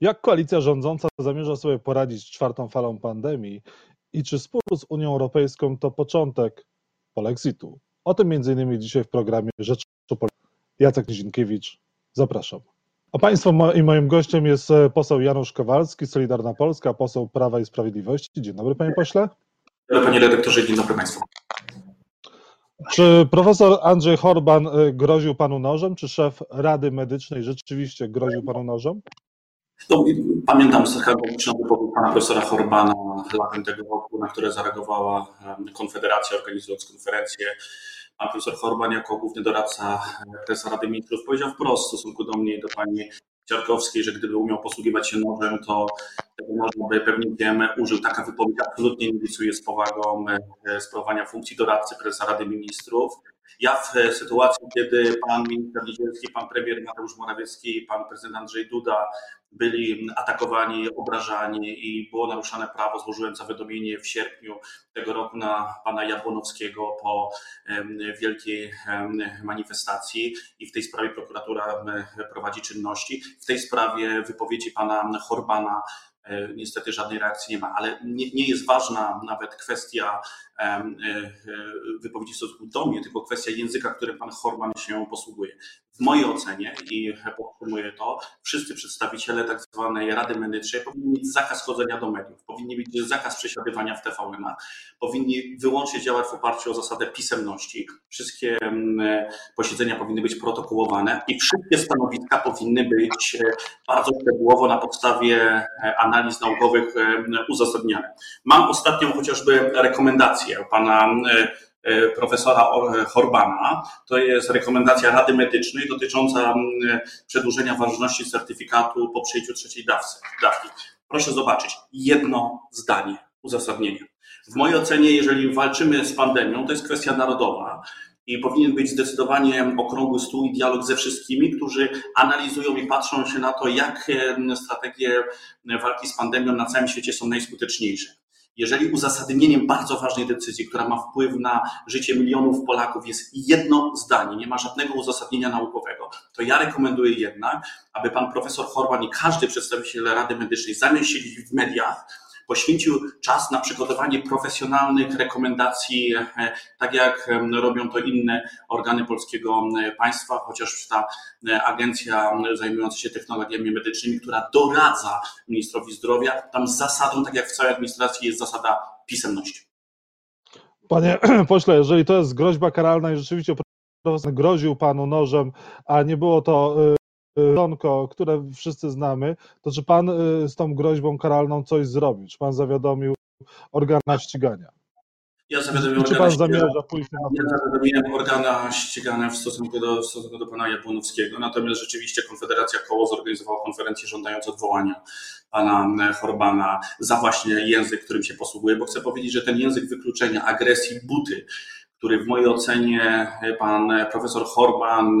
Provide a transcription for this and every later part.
Jak koalicja rządząca zamierza sobie poradzić z czwartą falą pandemii i czy spór z Unią Europejską to początek polexitu? O tym m.in. dzisiaj w programie Rzeczopolitycznej. Jacek Nizinkiewicz, zapraszam. A Państwo i moim gościem jest e, poseł Janusz Kowalski, Solidarna Polska, poseł Prawa i Sprawiedliwości. Dzień dobry, panie pośle. Panie redaktorze, dzień dobry Państwu. Czy profesor Andrzej Horban e, groził panu nożem, czy szef Rady Medycznej rzeczywiście groził panu nożem? No, pamiętam skandaliczną wypowiedź pana profesora Horbana latem tego roku, na które zareagowała Konfederacja, organizując konferencję. Pan profesor Horban jako główny doradca prezesa Rady Ministrów powiedział wprost w stosunku do mnie i do pani Ciarkowskiej, że gdyby umiał posługiwać się nożem, to można by pewnikiem użył. Taka wypowiedź absolutnie nie licuje z powagą e, sprawowania funkcji doradcy prezesa Rady Ministrów. Ja w e, sytuacji, kiedy pan minister Niedzielski, pan premier Mateusz Morawiecki pan prezydent Andrzej Duda byli atakowani, obrażani i było naruszane prawo, złożyłem zawiadomienie w sierpniu tego roku na pana Jabłonowskiego po wielkiej manifestacji i w tej sprawie prokuratura prowadzi czynności. W tej sprawie wypowiedzi pana Horbana E, niestety żadnej reakcji nie ma, ale nie, nie jest ważna nawet kwestia e, e, wypowiedzi w stosunku do mnie, tylko kwestia języka, którym pan Horman się posługuje. W mojej ocenie, i podtrzymuję to, wszyscy przedstawiciele tak zwanej Rady Medycznej powinni mieć zakaz chodzenia do mediów, powinni mieć zakaz przesiadywania w tvn powinni wyłącznie działać w oparciu o zasadę pisemności. Wszystkie posiedzenia powinny być protokołowane i wszystkie stanowiska powinny być bardzo szczegółowo na podstawie analiz naukowych uzasadniane. Mam ostatnią chociażby rekomendację pana E, profesora Horbana. To jest rekomendacja Rady Medycznej dotycząca przedłużenia ważności certyfikatu po przyjęciu trzeciej dawki. Proszę zobaczyć, jedno zdanie uzasadnienia. W mojej ocenie, jeżeli walczymy z pandemią, to jest kwestia narodowa i powinien być zdecydowanie okrągły stół i dialog ze wszystkimi, którzy analizują i patrzą się na to, jakie strategie walki z pandemią na całym świecie są najskuteczniejsze. Jeżeli uzasadnieniem bardzo ważnej decyzji, która ma wpływ na życie milionów Polaków, jest jedno zdanie, nie ma żadnego uzasadnienia naukowego, to ja rekomenduję jednak, aby pan profesor Horban i każdy przedstawiciel Rady Medycznej zamiast siedzieć w mediach, poświęcił czas na przygotowanie profesjonalnych rekomendacji, e, tak jak robią to inne organy polskiego państwa, chociaż ta e, agencja zajmująca się technologiami medycznymi, która doradza ministrowi zdrowia, tam zasadą, tak jak w całej administracji, jest zasada pisemności. Panie pośle, jeżeli to jest groźba karalna i rzeczywiście groził panu nożem, a nie było to e, Donko, które wszyscy znamy, to czy pan y, z tą groźbą karalną coś zrobił? Czy pan zawiadomił organa ścigania? Ja zawiadomiłem czy pan zamierza pójść na Ja zawiadomiłem organa ścigania w stosunku, do, w stosunku do pana Jabłonowskiego, natomiast rzeczywiście Konfederacja Koło zorganizowała konferencję żądając odwołania pana Horbana za właśnie język, którym się posługuje, bo chcę powiedzieć, że ten język wykluczenia, agresji, buty, który w mojej ocenie pan profesor Horban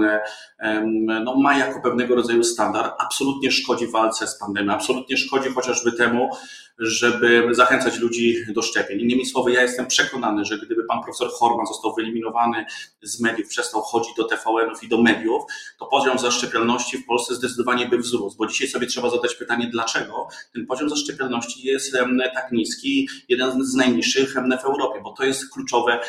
no, ma jako pewnego rodzaju standard, absolutnie szkodzi walce z pandemią, absolutnie szkodzi chociażby temu, żeby zachęcać ludzi do szczepień. Innymi słowy, ja jestem przekonany, że gdyby pan profesor Horman został wyeliminowany z mediów, przestał chodzić do TVN-ów i do mediów, to poziom zaszczepialności w Polsce zdecydowanie by wzrósł, bo dzisiaj sobie trzeba zadać pytanie, dlaczego ten poziom zaszczepialności jest tak niski, jeden z najniższych w Europie, bo to jest kluczowe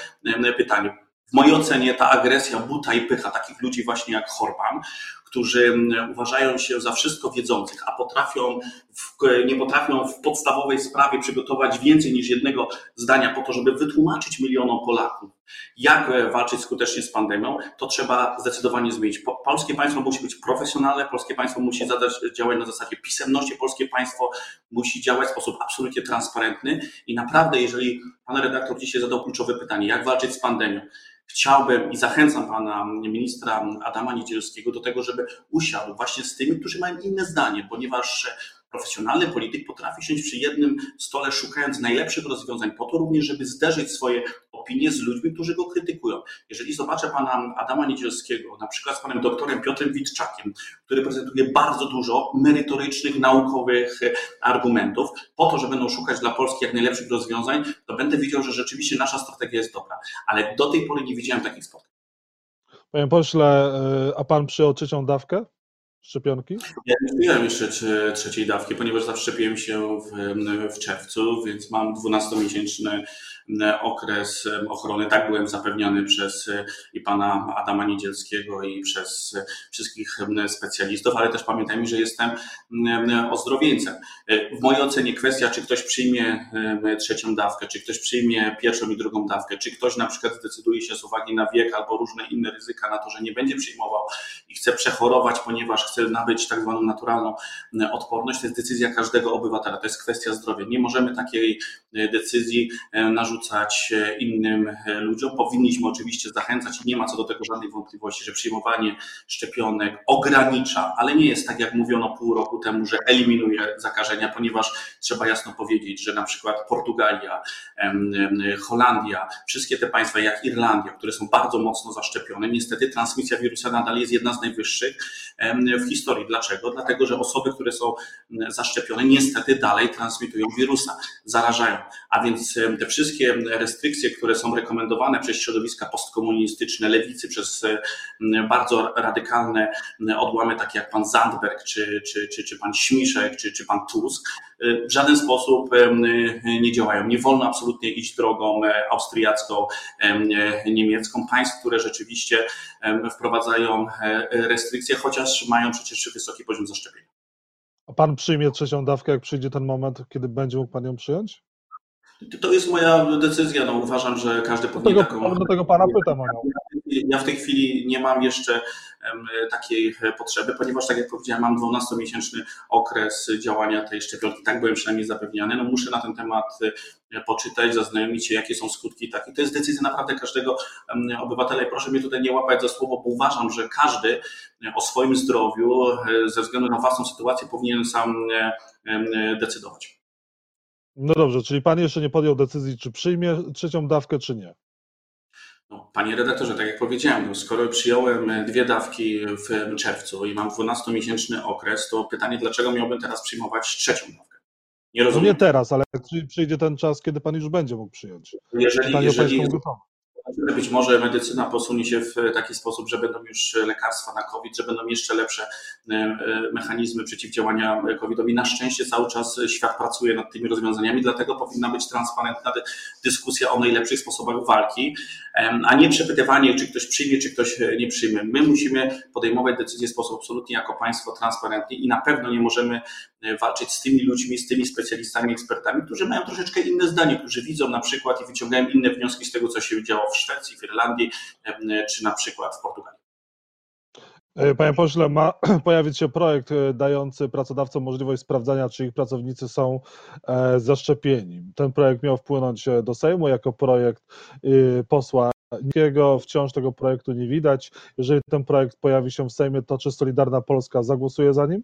pytanie. W mojej ocenie ta agresja, buta i pycha takich ludzi właśnie jak Horban, którzy uważają się za wszystko wiedzących, a potrafią w, nie potrafią w podstawowej sprawie przygotować więcej niż jednego zdania po to, żeby wytłumaczyć milionom Polaków, jak e, walczyć skutecznie z pandemią, to trzeba zdecydowanie zmienić. Polskie państwo musi być profesjonalne, polskie państwo musi zadać, działać na zasadzie pisemności, polskie państwo musi działać w sposób absolutnie transparentny i naprawdę, jeżeli pan redaktor dzisiaj zadał kluczowe pytanie, jak walczyć z pandemią, chciałbym i zachęcam pana ministra Adama Niedzielskiego do tego, żeby usiadł właśnie z tymi, którzy mają inne zdanie, ponieważ profesjonalny polityk potrafi siąść przy jednym stole, szukając najlepszych rozwiązań, po to również, żeby zderzyć swoje opinie z ludźmi, którzy go krytykują. Jeżeli zobaczę pana Adama Niedzielskiego, na przykład z panem doktorem Piotrem Witczakiem, który prezentuje bardzo dużo merytorycznych, naukowych argumentów, po to, że będą szukać dla Polski jak najlepszych rozwiązań, to będę widział, że rzeczywiście nasza strategia jest dobra. Ale do tej pory nie widziałem takich spotkań. Panie pośle, a pan przyjął trzecią dawkę szczepionki? Ja nie przyjąłem jeszcze trzeciej dawki, ponieważ zaszczepiłem się w, w czerwcu, więc mam 12-miesięczny okres ochrony. Tak byłem zapewniony przez i pana Adama Niedzielskiego i przez wszystkich specjalistów, ale też pamiętajmy, że jestem ozdrowieńcem. W mojej ocenie kwestia, czy ktoś przyjmie trzecią dawkę, czy ktoś przyjmie pierwszą i drugą dawkę, czy ktoś na przykład zdecyduje się z uwagi na wiek albo różne inne ryzyka na to, że nie będzie przyjmował i chce przechorować, ponieważ chce nabyć tak zwaną naturalną odporność, to jest decyzja każdego obywatela, to jest kwestia zdrowia. Nie możemy takiej decyzji narzucić narzucać e, innym e, ludziom. Powinniśmy oczywiście zachęcać i nie ma co do tego żadnej wątpliwości, że przyjmowanie szczepionek ogranicza, ale nie jest tak, jak mówiono pół roku temu, że eliminuje zakażenia, ponieważ trzeba jasno powiedzieć, że na przykład Portugalia, Holandia, wszystkie te państwa jak Irlandia, które są bardzo mocno zaszczepione, niestety transmisja wirusa nadal jest jedna z najwyższych w historii. Dlaczego? Dlatego, że osoby, które są zaszczepione, niestety dalej transmitują wirusa, zarażają. A więc te wszystkie restrykcje, które są rekomendowane przez środowiska postkomunistyczne, lewicy, przez bardzo radykalne odłamy, takie jak pan Zandberg, czy, czy, czy, czy pan Śmiszek, czy, czy pan Tusk, w żaden sposób nie działają. Nie wolno absolutnie iść drogą austriacką, niemiecką, państw, które rzeczywiście wprowadzają e, restrykcje, chociaż mają przecież wysoki poziom zaszczepienia. A pan przyjmie trzecią dawkę, jak przyjdzie ten moment, kiedy będzie mógł pan ją przyjąć? To jest moja decyzja. No, uważam, że każdy powinien do tego, taką. Do tego pana pytam. Ja w tej chwili nie mam jeszcze takiej potrzeby, ponieważ, tak jak powiedziałem, mam 12-miesięczny okres działania tej szczepionki. Tak byłem przynajmniej zapewniany. No, muszę na ten temat e, poczytać, zaznajomić się, jakie są skutki. Tak. I to jest decyzja naprawdę każdego obywatela. I proszę mnie tutaj nie łapać za słowo, bo uważam, że każdy o swoim zdrowiu e, ze względu na własną sytuację powinien sam e, decydować. No dobrze, czyli pan jeszcze nie podjął decyzji, czy przyjmie trzecią dawkę, czy nie. No, panie redaktorze, tak jak powiedziałem, no, skoro przyjąłem dwie dawki w czerwcu i mam 12-miesięczny okres, to pytanie, dlaczego miałbym teraz przyjmować trzecią dawkę? Nie rozumiem. No nie teraz, ale przyjdzie ten czas, kiedy pan już będzie mógł przyjąć. Jeżeli, jeżeli, być może medycyna posunie się w taki sposób, że będą już lekarstwa na COVID, że będą jeszcze lepsze e, e, mechanizmy przeciwdziałania COVID-owi. Na szczęście cały czas świat pracuje nad tymi rozwiązaniami, dlatego powinna być transparentna dyskusja o najlepszych sposobach walki, a nie przepytywanie, czy ktoś przyjmie, czy ktoś nie przyjmie. My musimy podejmować decyzje w sposób absolutnie jako państwo transparentny i na pewno nie możemy e, walczyć z tymi ludźmi, z tymi specjalistami, ekspertami, którzy mają troszeczkę inne zdanie, którzy widzą na przykład i wyciągają inne wnioski z tego, co się działo w Szwecji, w Irlandii czy na przykład w Portugalii. E, panie pośle, ma pojawić się projekt e, dający pracodawcom możliwość sprawdzania, czy ich pracownicy są e, zaszczepieni. Ten projekt miał wpłynąć do Sejmu jako projekt posła Nikiego. Wciąż tego projektu nie widać. Jeżeli ten projekt pojawi się w Sejmie, to czy Solidarna Polska zagłosuje za nim?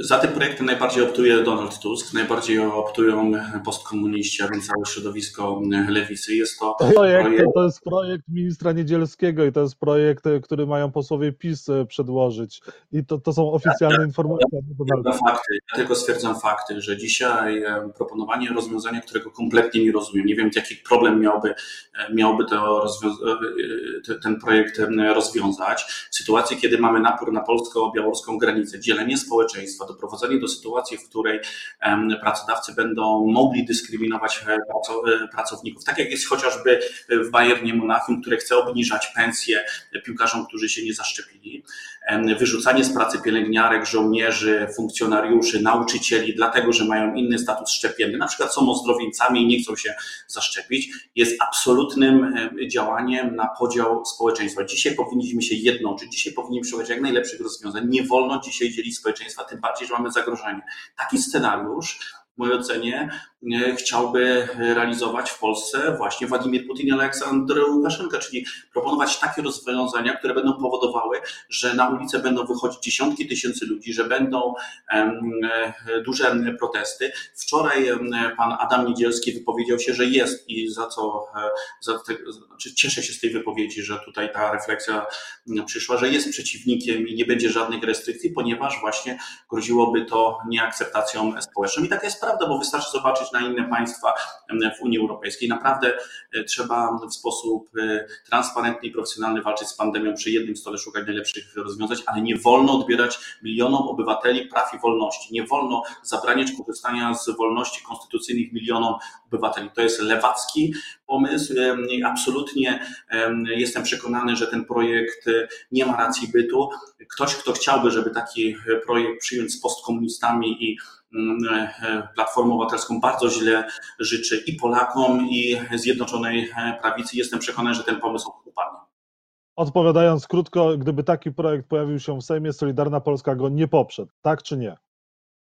Za tym projektem najbardziej optuje Donald Tusk, najbardziej optują postkomuniści, a więc całe środowisko lewicy. Jest to projekt, projekt... To jest projekt ministra Niedzielskiego i to jest projekt, który mają posłowie PiS e, przedłożyć. I to, to są oficjalne ja, informacje. Ja, fakty, ja tylko stwierdzam fakty, że dzisiaj e, proponowanie rozwiązania, którego kompletnie nie rozumiem, nie wiem jaki problem miałby, e, miałby to ten projekt rozwiązać. W sytuacji, kiedy mamy napór na polsko-białoruską granicę, dzielenie społeczeństwa, doprowadzenie do sytuacji, w której pracodawcy będą mogli dyskryminować e, e, pracowników, tak jak jest chociażby w Bayernie Monachium, które chce obniżać pensje piłkarzom, którzy się nie zaszczepili, wyrzucanie z pracy pielęgniarek, żołnierzy, funkcjonariuszy, nauczycieli, dlatego że mają inny status szczepienny, na przykład są ozdrowieńcami i nie chcą się zaszczepić, jest absolutnym działaniem na podział społeczeństwa. Dzisiaj powinniśmy się jednoczyć, dzisiaj powinniśmy szukać jak najlepszych rozwiązań. Nie wolno dzisiaj dzielić społeczeństwa, tym bardziej, że mamy zagrożenie. Taki scenariusz mojej ocenie chciałby realizować w Polsce właśnie Władimir Putin i Aleksander Łukaszenka, czyli proponować takie rozwiązania, które będą powodowały, że na ulicę będą wychodzić dziesiątki tysięcy ludzi, że będą duże protesty. Wczoraj pan Adam Niedzielski wypowiedział się, że jest i za co za te, znaczy cieszę się z tej wypowiedzi, że tutaj ta refleksja przyszła, że jest przeciwnikiem i nie będzie żadnych restrykcji, ponieważ właśnie groziłoby to nieakceptacją społeczną. I taka jest prawda prawda, bo wystarczy zobaczyć na inne państwa w Unii Europejskiej. Naprawdę trzeba w sposób transparentny i profesjonalny walczyć z pandemią przy jednym stole, szukać najlepszych rozwiązań, ale nie wolno odbierać milionom obywateli praw i wolności. Nie wolno zabraniać korzystania z wolności konstytucyjnych milionom obywateli. To jest lewacki pomysł. Absolutnie jestem przekonany, że ten projekt e, nie ma racji bytu. Ktoś, kto chciałby, żeby taki projekt przyjąć z postkomunistami i e, Platformą Obywatelską bardzo źle życzy i Polakom, i Zjednoczonej e, Prawicy. Jestem przekonany, że ten pomysł upadnie. Odpowiadając krótko, gdyby taki projekt pojawił się w Sejmie, Solidarna Polska go nie poprze, tak czy nie?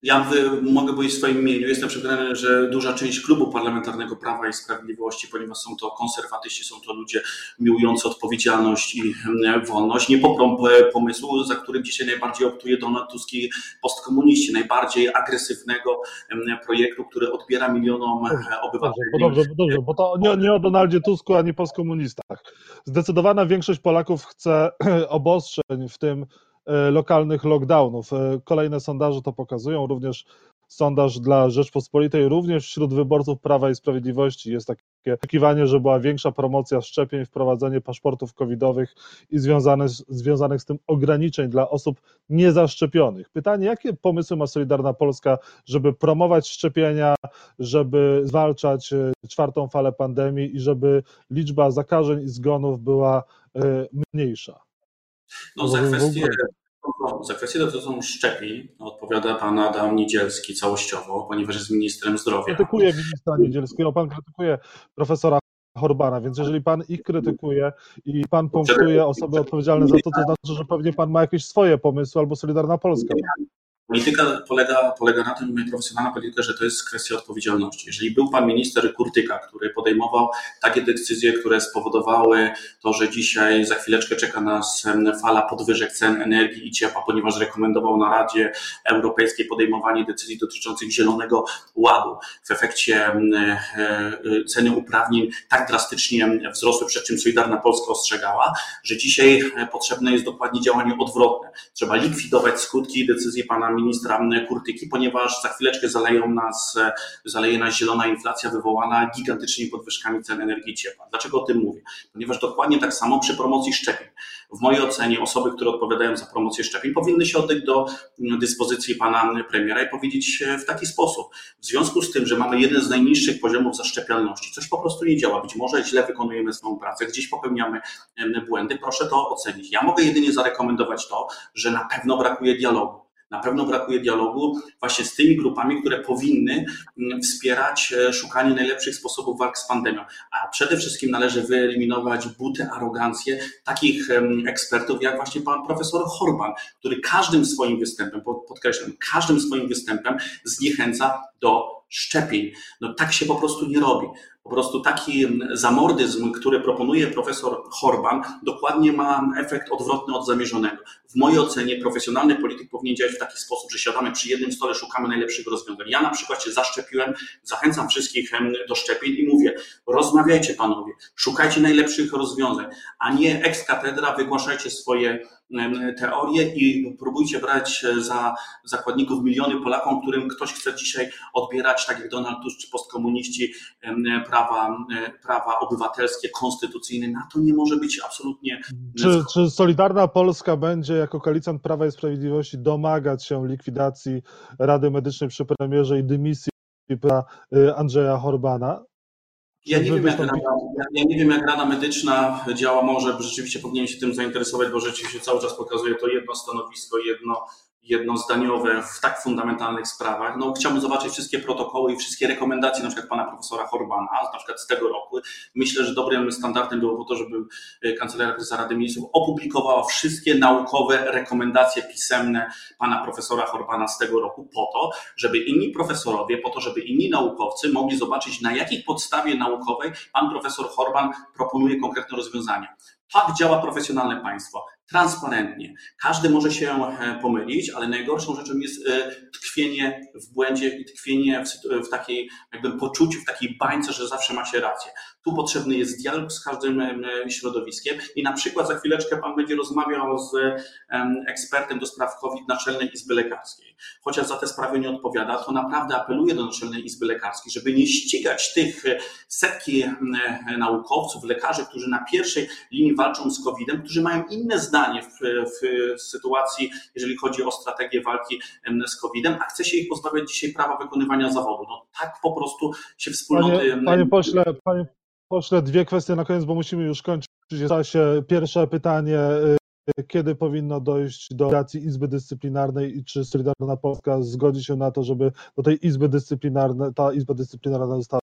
Ja mogę powiedzieć w swoim imieniu. Jestem przekonany, że duża część klubu parlamentarnego Prawa i Sprawiedliwości, ponieważ są to konserwatyści, są to ludzie miłujący odpowiedzialność i mm, wolność, nie poprą pomysłu, za którym dzisiaj najbardziej optuje Donald Tusk i postkomuniści, najbardziej agresywnego projektu, który odbiera milionom dobrze, obywateli. Dobrze, dobrze, bo to nie, nie o Donaldzie Tusku, ani postkomunistach. Zdecydowana większość Polaków chce obostrzeń, w tym E, lokalnych lockdownów. E, kolejne sondaże to pokazują, również sondaż dla Rzeczpospolitej, również wśród wyborców Prawa i Sprawiedliwości jest takie oczekiwanie, że była większa promocja szczepień, wprowadzenie paszportów covidowych i związane, związanych z tym ograniczeń dla osób niezaszczepionych. Pytanie, jakie pomysły ma Solidarna Polska, żeby promować szczepienia, żeby zwalczać e, czwartą falę pandemii i żeby liczba zakażeń i zgonów była mniejsza? No, za kwestię, za kwestię dotyczącą szczepień odpowiada pan Adam Niedzielski całościowo, ponieważ jest ministrem zdrowia. Krytykuje ministra Niedzielskiego, pan krytykuje profesora Horbana, więc jeżeli pan ich krytykuje i pan punktuje osoby odpowiedzialne za to, to znaczy, że pewnie pan ma jakieś swoje pomysły albo Solidarna Polska. Polityka polega, polega na tym, profesjonalna polityka, że to jest kwestia odpowiedzialności. Jeżeli był pan minister Kurtyka, który podejmował takie decyzje, które spowodowały to, że dzisiaj za chwileczkę czeka nas fala podwyżek cen energii i ciepła, ponieważ rekomendował na Radzie Europejskiej podejmowanie decyzji dotyczących Zielonego Ładu. W efekcie e, e, ceny uprawnień tak drastycznie wzrosły, przed czym Solidarna Polska ostrzegała, że dzisiaj potrzebne jest dokładnie działanie odwrotne. Trzeba likwidować skutki decyzji pana ministra Kurtyki, ponieważ za chwileczkę zaleją nas, zaleje nas zielona inflacja wywołana gigantycznymi podwyżkami cen energii i ciepła. Dlaczego o tym mówię? Ponieważ dokładnie tak samo przy promocji szczepień. W mojej ocenie osoby, które odpowiadają za promocję szczepień, powinny się oddać do dyspozycji pana premiera i powiedzieć w taki sposób. W związku z tym, że mamy jeden z najniższych poziomów zaszczepialności, coś po prostu nie działa, być może źle wykonujemy swoją pracę, gdzieś popełniamy błędy, proszę to ocenić. Ja mogę jedynie zarekomendować to, że na pewno brakuje dialogu na pewno brakuje dialogu właśnie z tymi grupami, które powinny mm, wspierać e, szukanie najlepszych sposobów walk z pandemią. A przede wszystkim należy wyeliminować buty, arogancję takich ekspertów jak właśnie pan profesor Horban, który każdym swoim występem, podkreślam, każdym swoim występem zniechęca do szczepień. No tak się po prostu nie robi. Po prostu taki zamordyzm, który proponuje profesor Horban, dokładnie ma efekt odwrotny od zamierzonego. W mojej ocenie profesjonalny polityk powinien działać w taki sposób, że siadamy przy jednym stole, szukamy najlepszych rozwiązań. Ja na przykład się zaszczepiłem, zachęcam wszystkich do szczepień i mówię, rozmawiajcie panowie, szukajcie najlepszych rozwiązań, a nie ex katedra, wygłaszajcie swoje teorie i próbujcie brać e, za zakładników miliony Polakom, którym ktoś chce dzisiaj odbierać, tak jak Donald Tusk czy postkomuniści, prawa, e, prawa obywatelskie, konstytucyjne. Na to nie może być absolutnie. Czy, czy Solidarna Polska będzie jako koalicjant Prawa i Sprawiedliwości domagać się likwidacji Rady Medycznej przy premierze i dymisji e, Andrzeja Horbana? Ja nie, wiem, jak Rada, ja nie wiem, jak Rada Medyczna działa, może rzeczywiście powinien się tym zainteresować, bo rzeczywiście cały czas pokazuje to jedno stanowisko, jedno, jednozdaniowe w tak fundamentalnych sprawach. No, chciałbym zobaczyć wszystkie protokoły i wszystkie rekomendacje na przykład pana profesora Horbana, na przykład z tego roku. Myślę, że dobrym standardem było po to, żeby e, Kancelaria Prezesa Rady Ministrów opublikowała wszystkie naukowe rekomendacje pisemne pana profesora Horbana z tego roku po to, żeby inni profesorowie, po to, żeby inni naukowcy mogli zobaczyć, na jakich podstawie naukowej pan profesor Horban proponuje konkretne rozwiązania. Tak działa profesjonalne państwo transparentnie. Każdy może się e, pomylić, ale najgorszą rzeczą jest e, tkwienie w błędzie i tkwienie w, w takiej jakby poczuciu, w takiej bańce, że zawsze ma się rację. Tu potrzebny jest dialog z każdym środowiskiem i na przykład za chwileczkę Pan będzie rozmawiał z ekspertem do spraw COVID Naczelnej Izby Lekarskiej. Chociaż za te sprawy nie odpowiada, to naprawdę apeluję do Naczelnej Izby Lekarskiej, żeby nie ścigać tych e, setki naukowców, lekarzy, którzy na pierwszej linii walczą z COVID-em, którzy mają inne zdanie w, w sytuacji, jeżeli chodzi o strategię walki z COVID-em, a chce się ich pozbawiać dzisiaj prawa wykonywania zawodu. No tak po prostu się wspólnoty... Panie, panie pośle, panie pośle, dwie kwestie na koniec, bo musimy już kończyć czasie. Pierwsze pytanie, y, kiedy powinno dojść do realizacji Izby Dyscyplinarnej i czy Solidarna Polska zgodzi się na to, żeby do tej Izby Dyscyplinarnej, ta Izba Dyscyplinarna została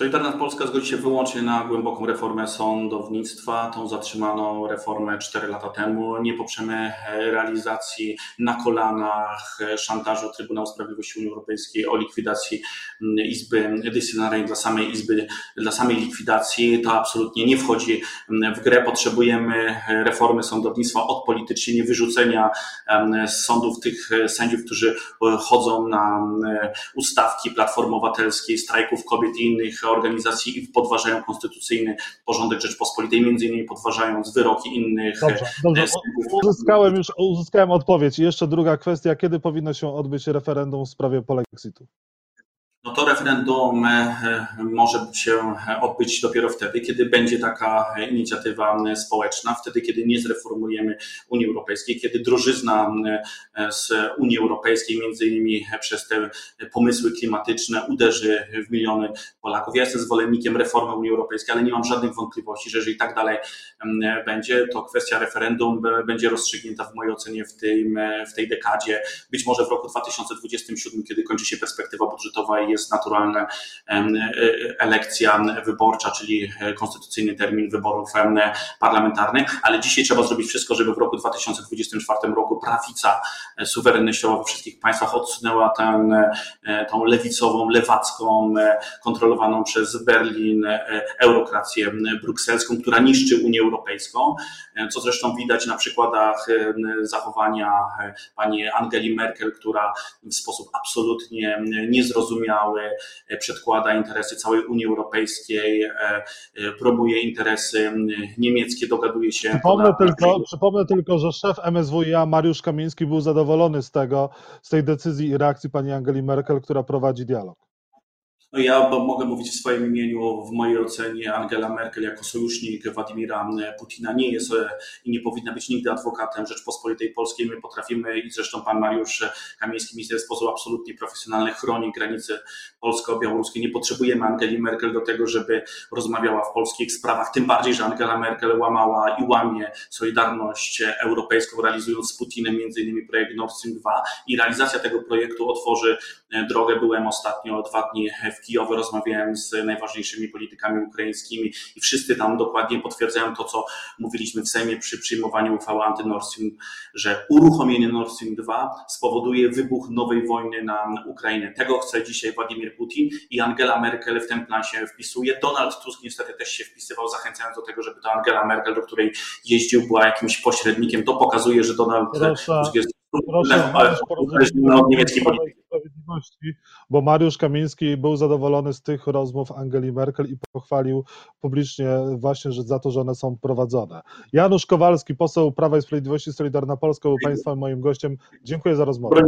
Solidarna Polska zgodzi się wyłącznie na głęboką reformę sądownictwa, tą zatrzymaną reformę 4 lata temu. Nie poprzemy realizacji na kolanach szantażu Trybunału Sprawiedliwości Unii Europejskiej o likwidacji Izby Dyscyplinarnej dla samej Izby, dla samej likwidacji. To absolutnie nie wchodzi w grę. Potrzebujemy reformy sądownictwa, odpolitycznienia, wyrzucenia z sądów tych sędziów, którzy chodzą na ustawki Platformy Obywatelskiej, strajków kobiet i innych organizacji i podważają konstytucyjny porządek Rzeczpospolitej, między innymi podważając wyroki innych. Dobrze, dobrze. Uzyskałem już uzyskałem odpowiedź. I jeszcze druga kwestia, kiedy powinno się odbyć referendum w sprawie polexitu? No to referendum e, może się odbyć dopiero wtedy, kiedy będzie taka inicjatywa społeczna, wtedy, kiedy nie zreformujemy Unii Europejskiej, kiedy drożyzna e, z Unii Europejskiej, między innymi przez te pomysły klimatyczne, uderzy w miliony Polaków. Ja jestem zwolennikiem reformy Unii Europejskiej, ale nie mam żadnych wątpliwości, że jeżeli tak dalej będzie, to kwestia referendum będzie rozstrzygnięta w mojej ocenie w, tym, w tej dekadzie, być może w roku 2027, kiedy kończy się perspektywa budżetowa jest naturalna e, elekcja wyborcza, czyli konstytucyjny termin wyborów parlamentarnych, ale dzisiaj trzeba zrobić wszystko, żeby w roku 2024 roku prawica suwerennościowa we wszystkich państwach odsunęła e, tą lewicową, lewacką, e, kontrolowaną przez Berlin eurokrację brukselską, która niszczy Unię Europejską, co zresztą widać na przykładach zachowania pani Angeli Merkel, która w sposób absolutnie niezrozumiały przedkłada interesy całej Unii Europejskiej, e, e, promuje interesy niemieckie, dogaduje się. Przypomnę, tylko, przypomnę tylko, że szef MSWiA Mariusz Kamiński był zadowolony z tego, z tej decyzji i reakcji pani Angeli Merkel, która prowadzi dialog. No ja mogę mówić w swoim imieniu, w mojej ocenie Angela Merkel jako sojusznik Władimira Putina nie jest e, i nie powinna być nigdy adwokatem Rzeczpospolitej Polskiej. My potrafimy i zresztą pan Mariusz Kamiński minister w sposób absolutnie profesjonalny chroni granice polsko-białoruskie. Nie potrzebujemy Angeli Merkel do tego, żeby rozmawiała w polskich sprawach, tym bardziej, że Angela Merkel łamała i łamie Solidarność Europejską, realizując z Putinem innymi projekt Nord Stream 2 i realizacja tego projektu otworzy drogę. Byłem ostatnio dwa dni w w Kijowie rozmawiałem z najważniejszymi politykami ukraińskimi i wszyscy tam dokładnie potwierdzają to, co mówiliśmy w Sejmie przy przyjmowaniu uchwały anty-Nord Stream, że uruchomienie Nord Stream 2 spowoduje wybuch nowej wojny na Ukrainę. Tego chce dzisiaj Władimir Putin i Angela Merkel w ten plan się wpisuje. Donald Tusk niestety też się wpisywał, zachęcając do tego, żeby to Angela Merkel, do której jeździł, była jakimś pośrednikiem. To pokazuje, że Donald Proszę. Tusk jest Proszę, od niemieckiej polityki. Sprawiedliwości, bo Mariusz Kamiński był zadowolony z tych rozmów Angeli Merkel i pochwalił publicznie właśnie że za to, że one są prowadzone. Janusz Kowalski, poseł Prawa i Sprawiedliwości Solidarna Polska, był Państwa moim gościem. Dziękuję za rozmowę.